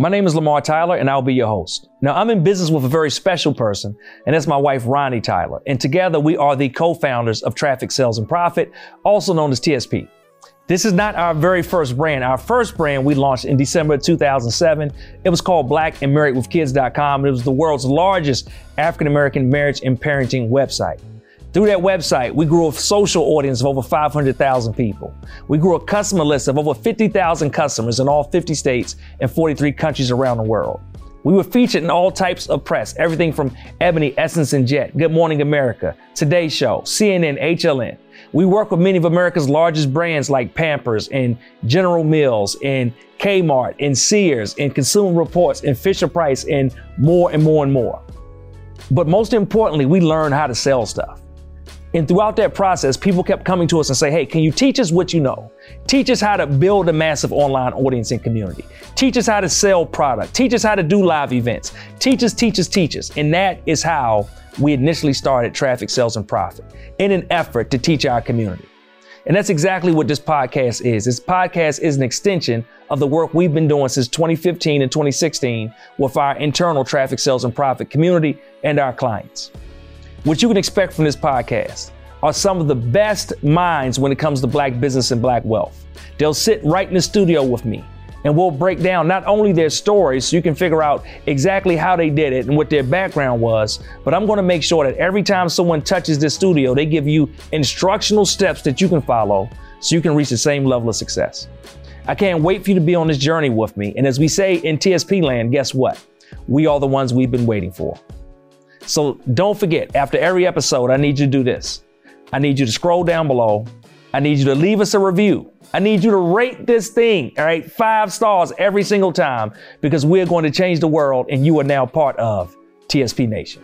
My name is Lamar Tyler, and I'll be your host. Now, I'm in business with a very special person, and that's my wife, Ronnie Tyler. And together, we are the co founders of Traffic Sales and Profit, also known as TSP. This is not our very first brand. Our first brand we launched in December 2007. It was called Black and Married with Kids.com. It was the world's largest African American marriage and parenting website. Through that website, we grew a social audience of over 500,000 people. We grew a customer list of over 50,000 customers in all 50 states and 43 countries around the world. We were featured in all types of press, everything from Ebony, Essence, and Jet, Good Morning America, Today Show, CNN, HLN. We work with many of America's largest brands like Pampers and General Mills and Kmart and Sears and Consumer Reports and Fisher Price and more and more and more. But most importantly, we learned how to sell stuff. And throughout that process, people kept coming to us and say, Hey, can you teach us what you know? Teach us how to build a massive online audience and community. Teach us how to sell product. Teach us how to do live events. Teach us, teach us, teach us. And that is how we initially started Traffic Sales and Profit in an effort to teach our community. And that's exactly what this podcast is. This podcast is an extension of the work we've been doing since 2015 and 2016 with our internal traffic sales and profit community and our clients. What you can expect from this podcast are some of the best minds when it comes to black business and black wealth. They'll sit right in the studio with me and we'll break down not only their stories so you can figure out exactly how they did it and what their background was, but I'm going to make sure that every time someone touches this studio, they give you instructional steps that you can follow so you can reach the same level of success. I can't wait for you to be on this journey with me. And as we say in TSP land, guess what? We are the ones we've been waiting for. So don't forget, after every episode, I need you to do this. I need you to scroll down below. I need you to leave us a review. I need you to rate this thing, all right? Five stars every single time because we're going to change the world and you are now part of TSP Nation.